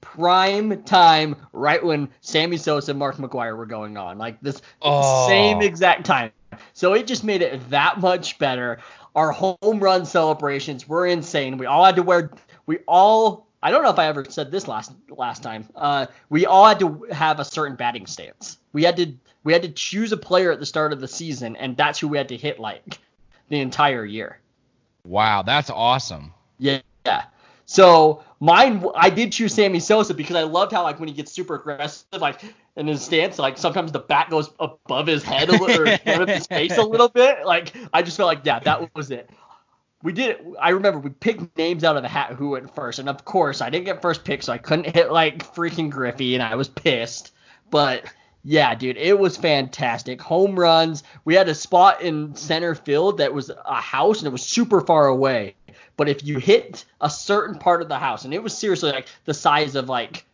prime time right when Sammy Sosa and Mark McGwire were going on like this oh. same exact time so it just made it that much better our home run celebrations were insane. We all had to wear. We all. I don't know if I ever said this last last time. Uh, we all had to have a certain batting stance. We had to we had to choose a player at the start of the season, and that's who we had to hit like the entire year. Wow, that's awesome. Yeah. yeah. So mine, I did choose Sammy Sosa because I loved how like when he gets super aggressive, like in his stance, like sometimes the bat goes above his head a little, or in front of his face a little bit. Like I just felt like yeah, that was it. We did it. I remember we picked names out of the hat who went first, and of course I didn't get first pick, so I couldn't hit like freaking Griffey, and I was pissed. But yeah, dude, it was fantastic. Home runs. We had a spot in center field that was a house, and it was super far away but if you hit a certain part of the house, and it was seriously like the size of like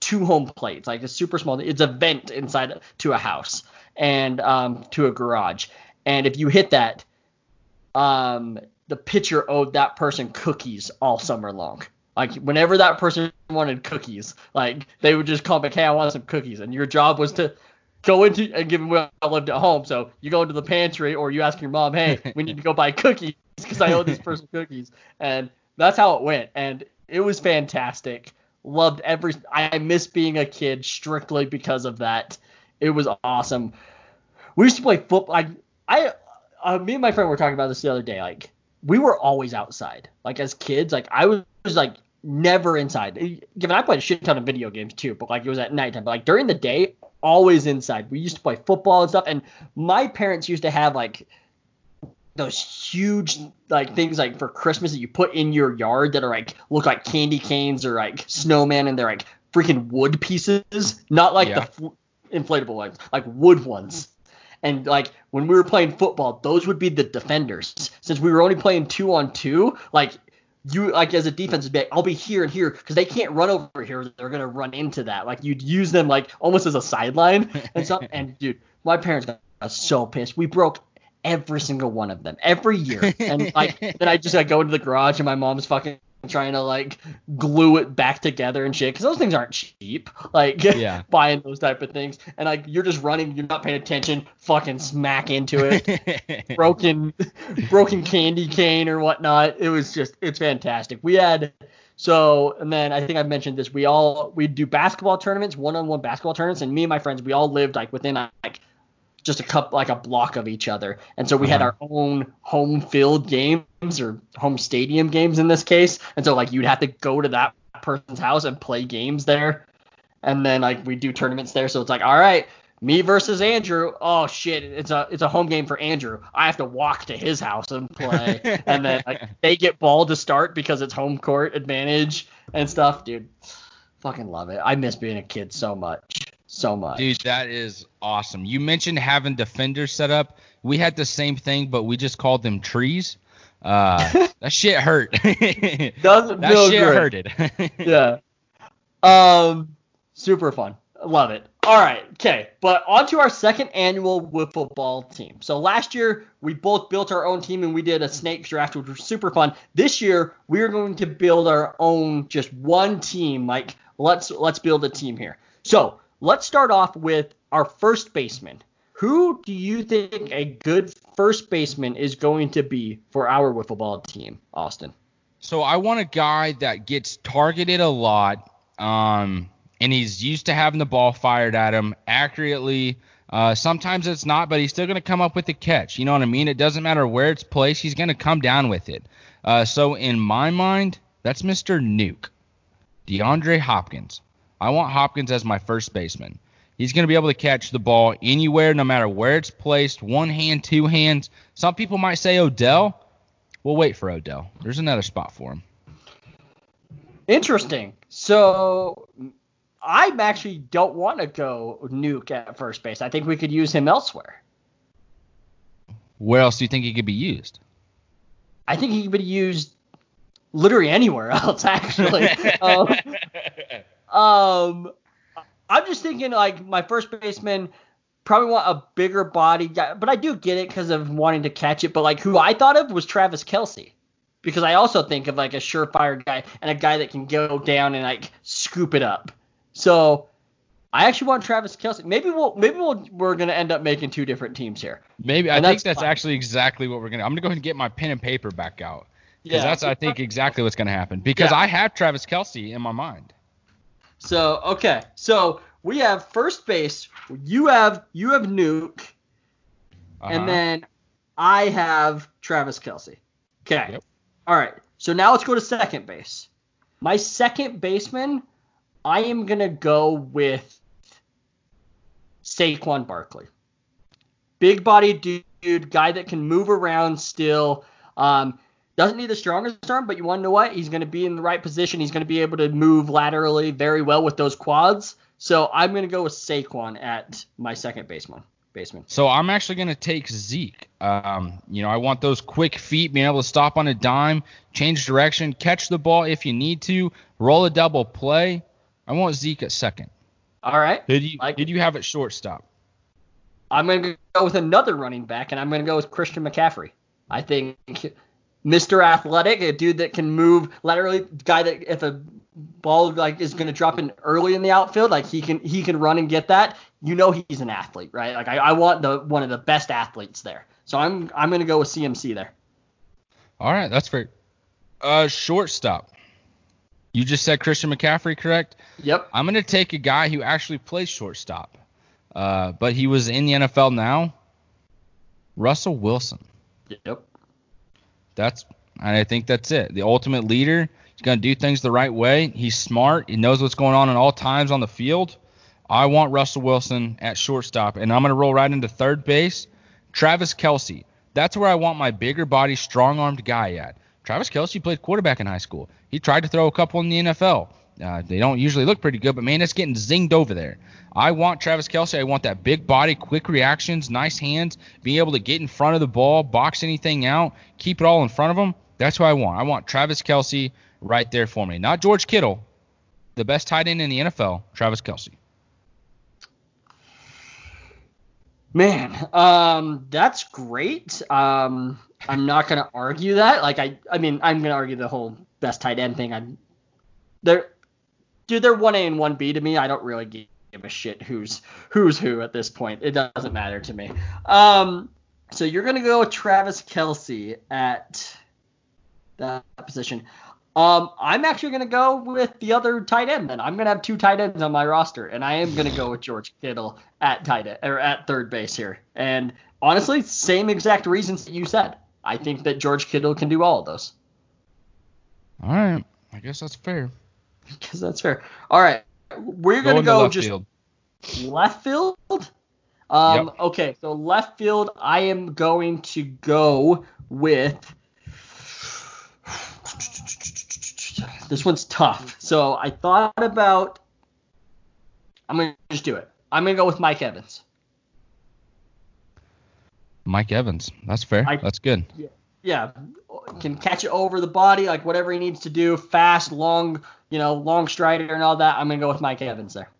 two home plates, like a super small, it's a vent inside to a house and um, to a garage. And if you hit that, um, the pitcher owed that person cookies all summer long. Like whenever that person wanted cookies, like they would just call back, hey, I want some cookies, and your job was to go into and give them well, I lived at home. So you go into the pantry or you ask your mom, hey, we need to go buy cookies because I owe this person cookies. And that's how it went. And it was fantastic. Loved every. I miss being a kid strictly because of that. It was awesome. We used to play football. I, I, uh, me and my friend were talking about this the other day. Like we were always outside. Like as kids, like I was, was like never inside. Given I played a shit ton of video games too, but like it was at nighttime. But like during the day, always inside. We used to play football and stuff. And my parents used to have like those huge like things like for Christmas that you put in your yard that are like look like candy canes or like snowman and they're like freaking wood pieces, not like yeah. the inflatable ones, like wood ones. And like when we were playing football, those would be the defenders. Since we were only playing two on two, like you like as a defensive back, I'll be here and here because they can't run over here. They're gonna run into that. Like you'd use them like almost as a sideline and stuff. and dude, my parents got so pissed. We broke every single one of them every year. And like then I just like go into the garage and my mom's fucking trying to like glue it back together and shit because those things aren't cheap like yeah. buying those type of things. And like you're just running you're not paying attention fucking smack into it. Broken broken candy cane or whatnot. It was just it's fantastic. We had so and then i think i mentioned this we all we do basketball tournaments one-on-one basketball tournaments and me and my friends we all lived like within like just a cup like a block of each other. And so we uh-huh. had our own home field games or home stadium games in this case. And so like you'd have to go to that person's house and play games there. And then like we do tournaments there. So it's like, all right, me versus Andrew. Oh shit, it's a it's a home game for Andrew. I have to walk to his house and play. and then like they get ball to start because it's home court advantage and stuff, dude fucking love it. I miss being a kid so much. So much. Dude, that is awesome. You mentioned having defenders set up. We had the same thing, but we just called them trees. Uh, that shit hurt. Doesn't that feel shit good. hurted. yeah. Um, super fun. Love it. All right. Okay. But on to our second annual wiffle ball team. So last year we both built our own team and we did a snake draft, which was super fun. This year we are going to build our own, just one team. Like let's let's build a team here. So let's start off with our first baseman. Who do you think a good first baseman is going to be for our wiffle ball team, Austin? So I want a guy that gets targeted a lot, um, and he's used to having the ball fired at him accurately. Uh, sometimes it's not, but he's still going to come up with the catch. You know what I mean? It doesn't matter where it's placed; he's going to come down with it. Uh, so in my mind, that's Mr. Nuk, DeAndre Hopkins. I want Hopkins as my first baseman. He's going to be able to catch the ball anywhere, no matter where it's placed. One hand, two hands. Some people might say Odell. We'll wait for Odell. There's another spot for him. Interesting. So I actually don't want to go Nuk at first base. I think we could use him elsewhere. Where else do you think he could be used? I think he could be used literally anywhere else, actually. um, um, I'm just thinking like my first baseman probably want a bigger body guy, but I do get it because of wanting to catch it. But like who I thought of was Travis Kelce. Because I also think of like a surefire guy and a guy that can go down and like scoop it up. So I actually want Travis Kelce. Maybe we'll maybe we'll, we're gonna end up making two different teams here. Maybe I And think that's that's fine. actually exactly what we're gonna. I'm gonna go ahead and get my pen and paper back out because Yeah. that's I think exactly what's gonna happen. Because Yeah. I have Travis Kelce in my mind. So okay, so we have first base. You have you have Nuk, Uh-huh. and then I have Travis Kelce. Okay. Yep. All right. So now let's go to second base. My second baseman, I am gonna go with Saquon Barkley. Big body dude, guy that can move around still. Um, doesn't need the strongest arm, but you want to know what? He's going to be in the right position. He's going to be able to move laterally very well with those quads. So I'm going to go with Saquon at my second baseman. Baseman. So I'm actually going to take Zeke. Um, you know, I want those quick feet, being able to stop on a dime, change direction, catch the ball if you need to, roll a double play. I want Zeke at second. All right. Did you Like- did you have it shortstop? I'm going to go with another running back, and I'm going to go with Christian McCaffrey. I think Mr. Athletic, a dude that can move laterally, guy that if a ball like is going to drop in early in the outfield, like he can he can run and get that. You know he's an athlete, right? Like I, I want the one of the best athletes there. So I'm I'm going to go with CMC there. All right, that's fair. Uh, shortstop. You just said Christian McCaffrey, correct? Yep. I'm gonna take a guy who actually plays shortstop, uh, but he was in the NFL now. Russell Wilson. Yep. That's I think that's it. The ultimate leader. He's gonna do things the right way. He's smart. He knows what's going on at all times on the field. I want Russell Wilson at shortstop, and I'm gonna roll right into third base. Travis Kelce. That's where I want my bigger body, strong armed guy at. Travis Kelce played quarterback in high school. He tried to throw a couple in the NFL. Uh, they don't usually look pretty good, but man, it's getting zinged over there. I want Travis Kelce. I want that big body, quick reactions, nice hands, being able to get in front of the ball, box anything out, keep it all in front of him. That's what I want. I want Travis Kelce right there for me. Not George Kittle, the best tight end in the NFL, Travis Kelce. Man, um, that's great. Um, I'm not gonna argue that. Like I, I mean, I'm gonna argue the whole best tight end thing. I'm, they're, dude, they're one A and one B to me. I don't really give a shit who's who's who at this point. It doesn't matter to me. Um, so you're gonna go with Travis Kelce at that position. Um, I'm actually gonna go with the other tight end. Then I'm gonna have two tight ends on my roster, and I am gonna go with George Kittle at tight end or at third base here. And honestly, same exact reasons that you said. I think that George Kittle can do all of those. All right, I guess that's fair. Because that's fair. All right, we're gonna into go left just field. left field. Um, Yep. Okay, so left field, I am going to go with. This one's tough. So I thought about. I'm gonna just do it. I'm gonna go with Mike Evans. Mike Evans. That's fair. I, That's good. Yeah, can catch it over the body, like whatever he needs to do, fast, long, you know, long strider and all that. I'm gonna go with Mike Evans there.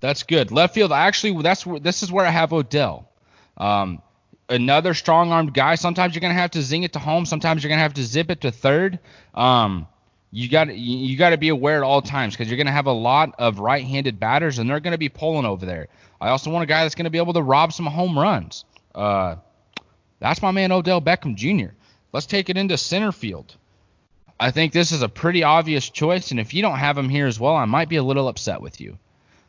That's good. Left field. Actually, that's this is where I have Odell. Um, another strong armed guy. Sometimes you're gonna have to zing it to home. Sometimes you're gonna have to zip it to third. Um, you got you got to be aware at all times because you're gonna have a lot of right-handed batters and they're gonna be pulling over there. I also want a guy that's gonna be able to rob some home runs. Uh, that's my man Odell Beckham Jr. Let's take it into center field. I think this is a pretty obvious choice, and if you don't have him here as well, I might be a little upset with you.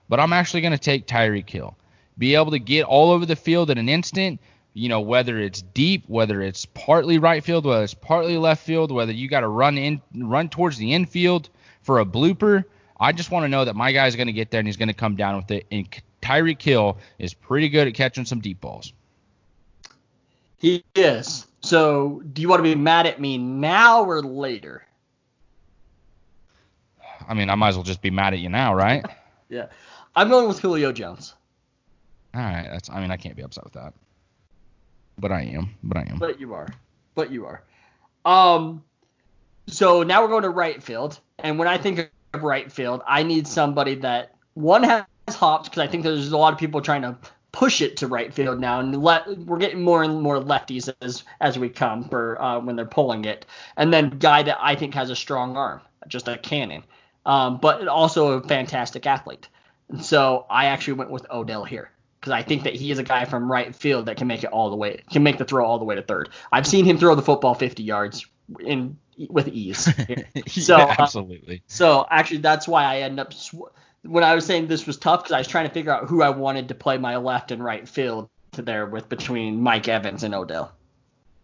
But I'm actually going to take Tyreek Hill. Be able to get all over the field in an instant, you know, whether it's deep, whether it's partly right field, whether it's partly left field, whether you got to run in, run towards the infield for a blooper. I just want to know that my guy's going to get there and he's going to come down with it. And Tyreek Hill is pretty good at catching some deep balls. He is. So, do you want to be mad at me now or later? I mean, I might as well just be mad at you now, right? yeah. I'm going with Julio Jones. All right. That's. I mean, I can't be upset with that. But I am. But I am. But you are. But you are. Um. So now we're going to right field, and when I think of right field, I need somebody that one has hops because I think there's a lot of people trying to push it to right field now, and let, we're getting more and more lefties as as we come for uh, when they're pulling it. And then guy that I think has a strong arm, just a cannon, um, but also a fantastic athlete. And so I actually went with Odell here because I think that he is a guy from right field that can make it all the way, can make the throw all the way to third. I've seen him throw the football 50 yards in with ease. So yeah, absolutely. Uh, so actually, that's why I end up. Sw- when I was saying this was tough because I was trying to figure out who I wanted to play my left and right field to there with between Mike Evans and Odell.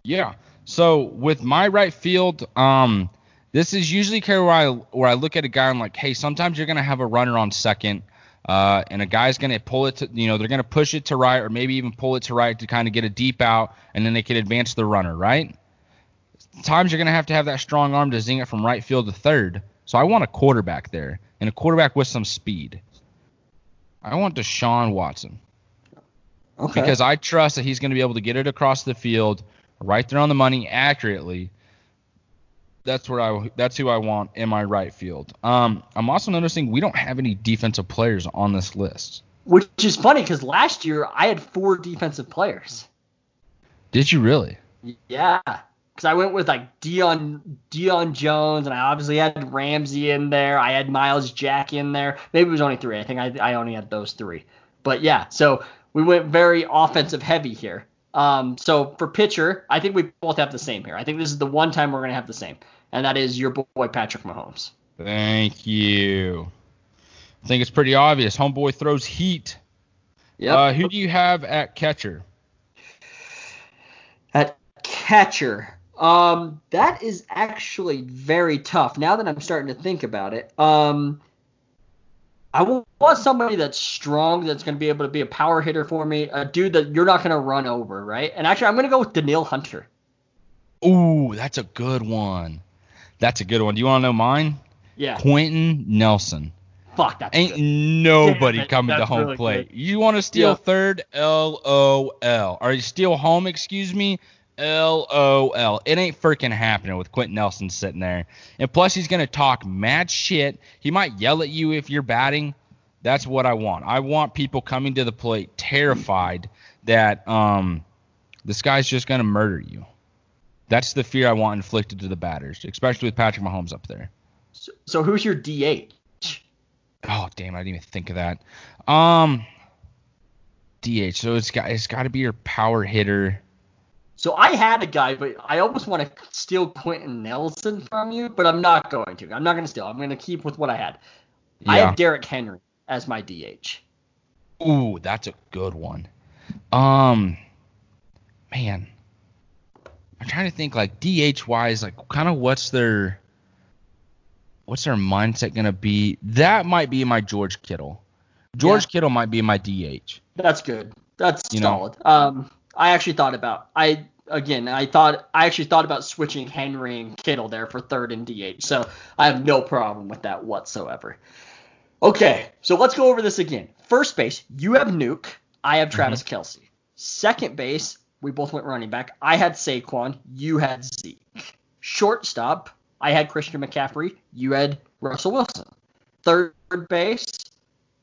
Yeah. So with my right field, um, this is usually where I where I look at a guy and like, hey, sometimes you're gonna have a runner on second, uh, and a guy's gonna pull it to, you know, they're gonna push it to right or maybe even pull it to right to kind of get a deep out, and then they can advance the runner, right? Times you're gonna have to have that strong arm to zing it from right field to third. So I want a quarterback there and a quarterback with some speed. I want Deshaun Watson. Okay. Because I trust that he's going to be able to get it across the field, right there on the money, accurately. That's where I. That's who I want in my right field. Um, I'm also noticing we don't have any defensive players on this list. Which is funny because last year I had four defensive players. Did you really? Yeah because I went with like Deion Deion Jones, and I obviously had Ramsey in there. I had Myles Jack in there. Maybe it was only three. I think I, I only had those three. But yeah, so we went very offensive heavy here. Um, so for pitcher, I think we both have the same here. I think this is the one time we're gonna have the same, and that is your boy Patrick Mahomes. Thank you. I think it's pretty obvious. Homeboy throws heat. Yeah. Uh, who do you have at catcher? At catcher, um, that is actually very tough. Now that I'm starting to think about it, um, I want somebody that's strong, that's going to be able to be a power hitter for me, a dude that you're not going to run over, right? And actually, I'm going to go with Danielle Hunter. Ooh, that's a good one. That's a good one. Do you want to know mine? Yeah. Quenton Nelson. Fuck, that's Ain't good. nobody yeah, coming to home really plate. Good. You want to steal yeah. third? L O L. Or you steal home? Excuse me. LOL. It ain't freaking happening with Quenton Nelson sitting there. And plus, he's going to talk mad shit. He might yell at you if you're batting. That's what I want. I want people coming to the plate terrified that um, this guy's just going to murder you. That's the fear I want inflicted to the batters, especially with Patrick Mahomes up there. So, so who's your DH? Oh, damn, I didn't even think of that. Um, DH. So it's got it's got to be your power hitter. So I had a guy, but I almost want to steal Quenton Nelson from you, but I'm not going to. I'm not going to steal. I'm going to keep with what I had. Yeah. I have Derrick Henry as my DH. Ooh, that's a good one. Um, man, I'm trying to think like DH wise, like kind of what's their what's their mindset gonna be? That might be my George Kittle. George yeah. Kittle might be my DH. That's good. That's you solid. Know? Um, I actually thought about I again, I thought I actually thought about switching Henry and Kittle there for third and DH. So I have no problem with that whatsoever. Okay, so let's go over this again. First base, you have Nuk. I have Travis mm-hmm. Kelce. Second base, we both went running back. I had Saquon. You had Zeke. Shortstop, I had Christian McCaffrey. You had Russell Wilson. Third base,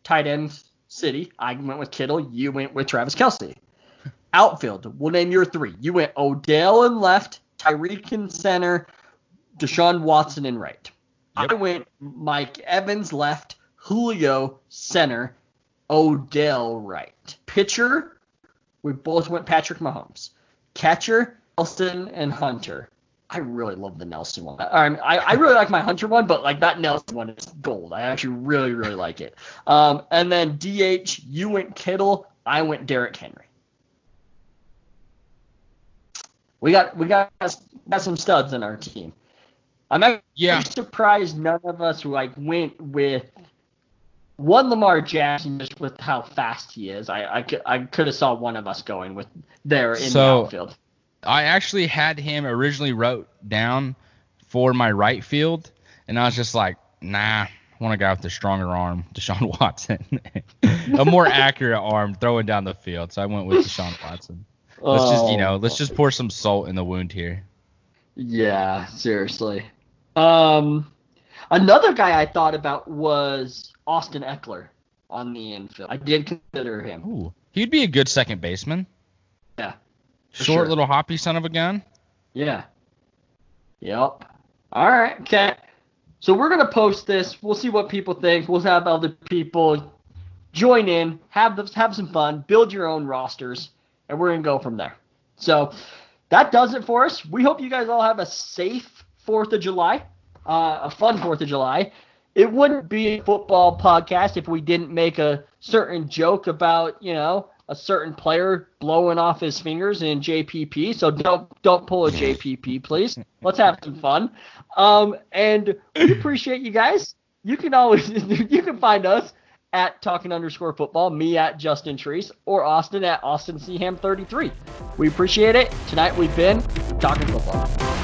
tight end City. I went with Kittle. You went with Travis Kelce. Outfield, we'll name your three. You went Odell in left, Tyreek in center, Deshaun Watson in right. Yep. I went Mike Evans left, Julio center, Odell right. Pitcher, we both went Patrick Mahomes. Catcher, Nelson and Hunter. I really love the Nelson one. I, I, I really like my Hunter one, but like that Nelson one is gold. I actually really really like it. Um, and then DH, you went Kittle, I went Derrick Henry. We got we got got some studs in our team. I'm actually yeah. surprised none of us like went with one Lamar Jackson just with how fast he is. I I, I could have saw one of us going with there in so, the outfield. I actually had him originally wrote down for my right field, and I was just like, nah, I want a guy with a stronger arm, Deshaun Watson, a more accurate arm throwing down the field. So I went with Deshaun Watson. Let's oh. just you know, let's just pour some salt in the wound here. Yeah, seriously. Um, another guy I thought about was Austin Ekeler on the infield. I did consider him. Ooh, he'd be a good second baseman. Yeah. Short sure. little hoppy son of a gun. Yeah. Yep. All right. Okay. So we're gonna post this. We'll see what people think. We'll have other people join in, have have some fun, build your own rosters, and we're gonna go from there. So that does it for us. We hope you guys all have a safe Fourth of July, uh, a fun Fourth of July. It wouldn't be a football podcast if we didn't make a certain joke about you know a certain player blowing off his fingers in JPP. So don't don't pull a JPP, please. Let's have some fun. Um, and we appreciate you guys. You can always you can find us at talking underscore football, me at Justin Treese, or Austin at Austin Seaham 33. We appreciate it. Tonight we've been talking football.